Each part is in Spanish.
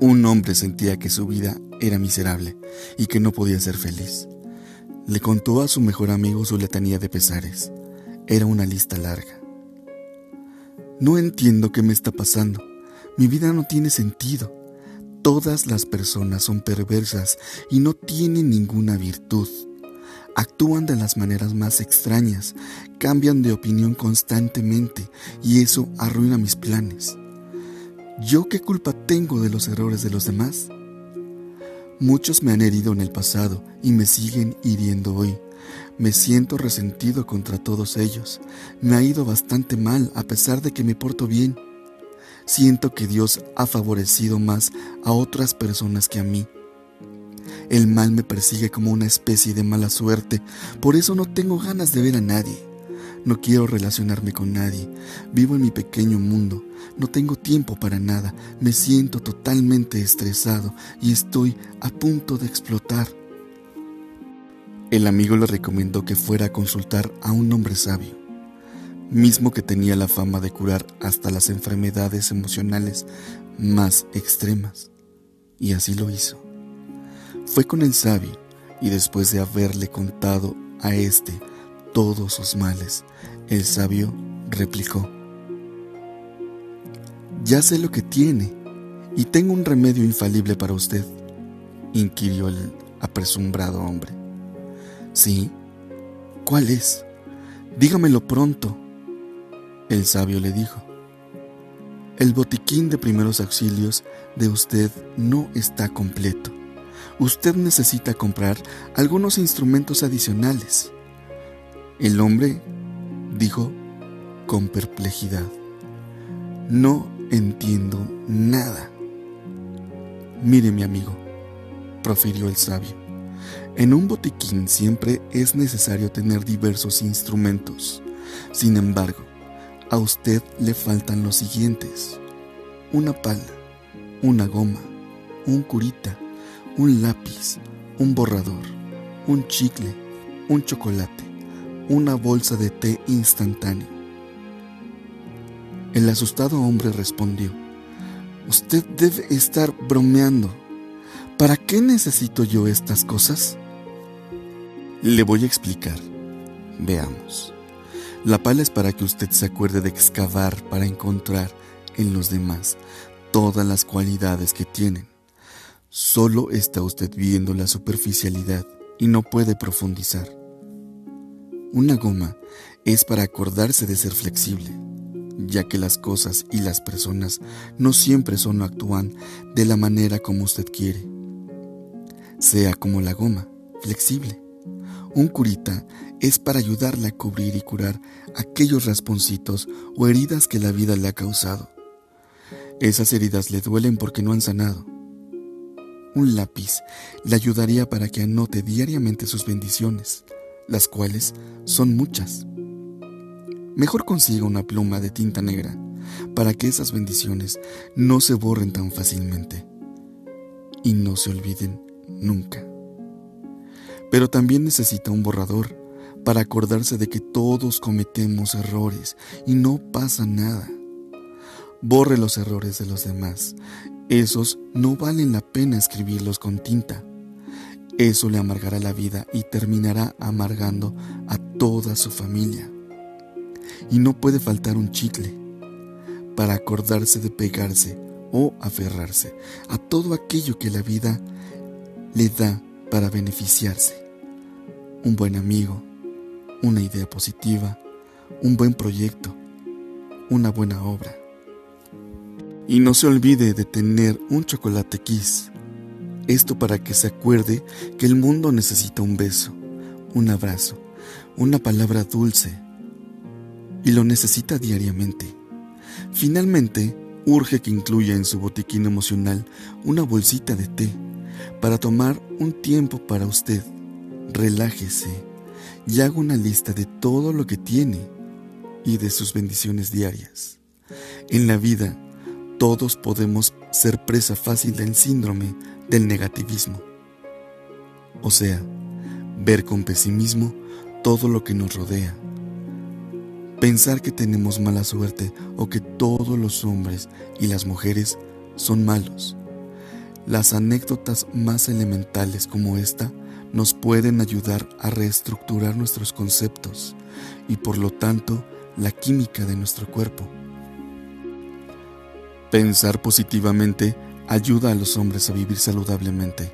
Un hombre sentía que su vida era miserable y que no podía ser feliz. Le contó a su mejor amigo su letanía de pesares. Era una lista larga. No entiendo qué me está pasando. Mi vida no tiene sentido. Todas las personas son perversas y no tienen ninguna virtud. Actúan de las maneras más extrañas, cambian de opinión constantemente y eso arruina mis planes. ¿Yo qué culpa tengo de los errores de los demás? Muchos me han herido en el pasado y me siguen hiriendo hoy. Me siento resentido contra todos ellos. Me ha ido bastante mal a pesar de que me porto bien. Siento que Dios ha favorecido más a otras personas que a mí. El mal me persigue como una especie de mala suerte, por eso no tengo ganas de ver a nadie. No quiero relacionarme con nadie. Vivo en mi pequeño mundo. No tengo tiempo para nada. Me siento totalmente estresado y estoy a punto de explotar. El amigo le recomendó que fuera a consultar a un hombre sabio, mismo que tenía la fama de curar hasta las enfermedades emocionales más extremas. Y así lo hizo. Fue con el sabio y después de haberle contado a éste todos sus males. El sabio replicó, Ya sé lo que tiene y tengo un remedio infalible para usted, inquirió el apresumbrado hombre. Sí, ¿cuál es? Dígamelo pronto. El sabio le dijo, El botiquín de primeros auxilios de usted no está completo. Usted necesita comprar algunos instrumentos adicionales. El hombre dijo con perplejidad, no entiendo nada. Mire mi amigo, profirió el sabio, en un botiquín siempre es necesario tener diversos instrumentos. Sin embargo, a usted le faltan los siguientes. Una pala, una goma, un curita, un lápiz, un borrador, un chicle, un chocolate una bolsa de té instantáneo. El asustado hombre respondió, Usted debe estar bromeando. ¿Para qué necesito yo estas cosas? Le voy a explicar. Veamos. La pala es para que usted se acuerde de excavar para encontrar en los demás todas las cualidades que tienen. Solo está usted viendo la superficialidad y no puede profundizar. Una goma es para acordarse de ser flexible, ya que las cosas y las personas no siempre son o actúan de la manera como usted quiere. Sea como la goma, flexible. Un curita es para ayudarle a cubrir y curar aquellos rasponcitos o heridas que la vida le ha causado. Esas heridas le duelen porque no han sanado. Un lápiz le ayudaría para que anote diariamente sus bendiciones las cuales son muchas. Mejor consiga una pluma de tinta negra para que esas bendiciones no se borren tan fácilmente y no se olviden nunca. Pero también necesita un borrador para acordarse de que todos cometemos errores y no pasa nada. Borre los errores de los demás. Esos no valen la pena escribirlos con tinta. Eso le amargará la vida y terminará amargando a toda su familia. Y no puede faltar un chicle para acordarse de pegarse o aferrarse a todo aquello que la vida le da para beneficiarse. Un buen amigo, una idea positiva, un buen proyecto, una buena obra. Y no se olvide de tener un chocolate kiss esto para que se acuerde que el mundo necesita un beso, un abrazo, una palabra dulce, y lo necesita diariamente. Finalmente, urge que incluya en su botiquín emocional una bolsita de té para tomar un tiempo para usted. Relájese y haga una lista de todo lo que tiene y de sus bendiciones diarias. En la vida, todos podemos ser presa fácil del síndrome del negativismo. O sea, ver con pesimismo todo lo que nos rodea. Pensar que tenemos mala suerte o que todos los hombres y las mujeres son malos. Las anécdotas más elementales como esta nos pueden ayudar a reestructurar nuestros conceptos y por lo tanto la química de nuestro cuerpo. Pensar positivamente ayuda a los hombres a vivir saludablemente.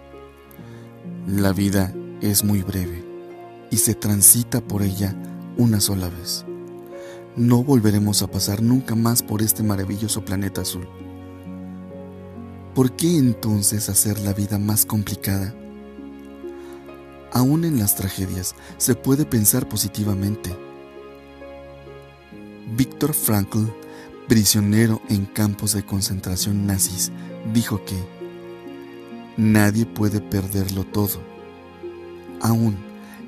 La vida es muy breve y se transita por ella una sola vez. No volveremos a pasar nunca más por este maravilloso planeta azul. ¿Por qué entonces hacer la vida más complicada? Aún en las tragedias se puede pensar positivamente. Víctor Frankl, prisionero en campos de concentración nazis, dijo que nadie puede perderlo todo, aún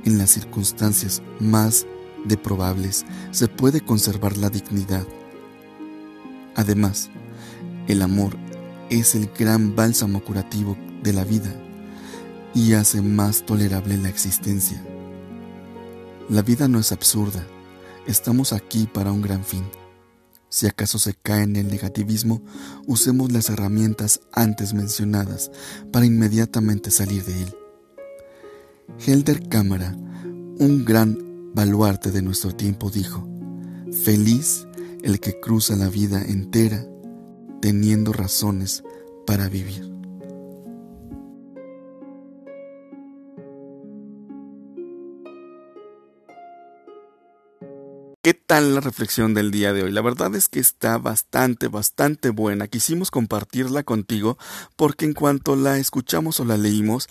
en las circunstancias más deprobables se puede conservar la dignidad. Además, el amor es el gran bálsamo curativo de la vida y hace más tolerable la existencia. La vida no es absurda, estamos aquí para un gran fin. Si acaso se cae en el negativismo, usemos las herramientas antes mencionadas para inmediatamente salir de él. Helder Cámara, un gran baluarte de nuestro tiempo, dijo, Feliz el que cruza la vida entera teniendo razones para vivir. ¿Qué tal la reflexión del día de hoy? La verdad es que está bastante, bastante buena. Quisimos compartirla contigo porque en cuanto la escuchamos o la leímos,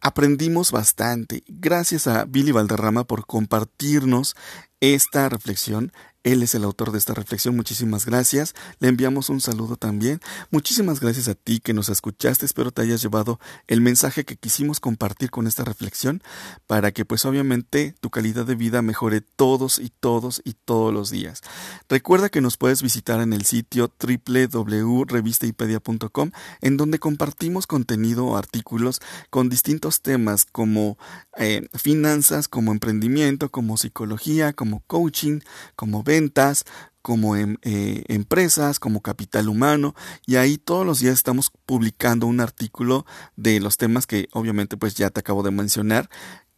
aprendimos bastante. Gracias a Billy Valderrama por compartirnos esta reflexión. Él es el autor de esta reflexión. Muchísimas gracias. Le enviamos un saludo también. Muchísimas gracias a ti que nos escuchaste. Espero te hayas llevado el mensaje que quisimos compartir con esta reflexión para que pues obviamente tu calidad de vida mejore todos y todos y todos los días. Recuerda que nos puedes visitar en el sitio www.revistaipedia.com en donde compartimos contenido o artículos con distintos temas como eh, finanzas, como emprendimiento, como psicología, como coaching, como ventas, como en, eh, empresas, como capital humano, y ahí todos los días estamos publicando un artículo de los temas que obviamente pues ya te acabo de mencionar.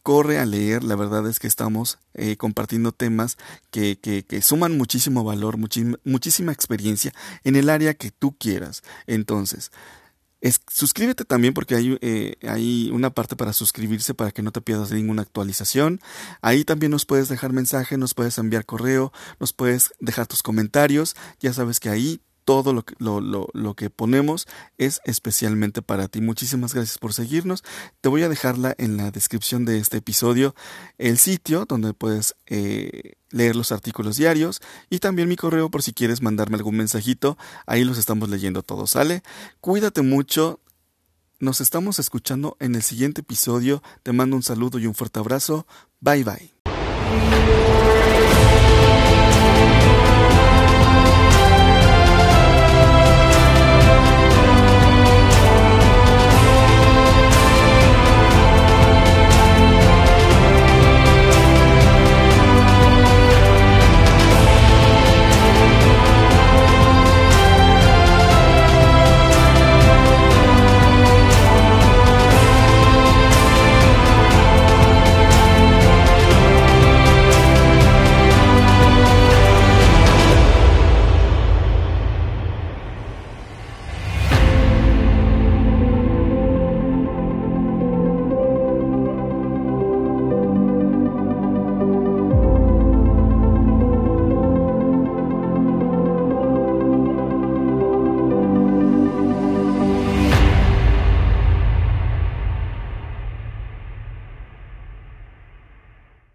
Corre a leer, la verdad es que estamos eh, compartiendo temas que, que, suman muchísimo valor, muchísima experiencia en el área que tú quieras. Entonces, suscríbete también porque hay, eh, hay una parte para suscribirse para que no te pierdas ninguna actualización. Ahí también nos puedes dejar mensaje, nos puedes enviar correo, nos puedes dejar tus comentarios. Ya sabes que ahí todo lo que, ponemos es especialmente para ti. Muchísimas gracias por seguirnos. Te voy a dejarla en la descripción de este episodio el sitio donde puedes eh, leer los artículos diarios y también mi correo por si quieres mandarme algún mensajito. Ahí los estamos leyendo todos, ¿sale? Cuídate mucho. Nos estamos escuchando en el siguiente episodio. Te mando un saludo y un fuerte abrazo. Bye bye.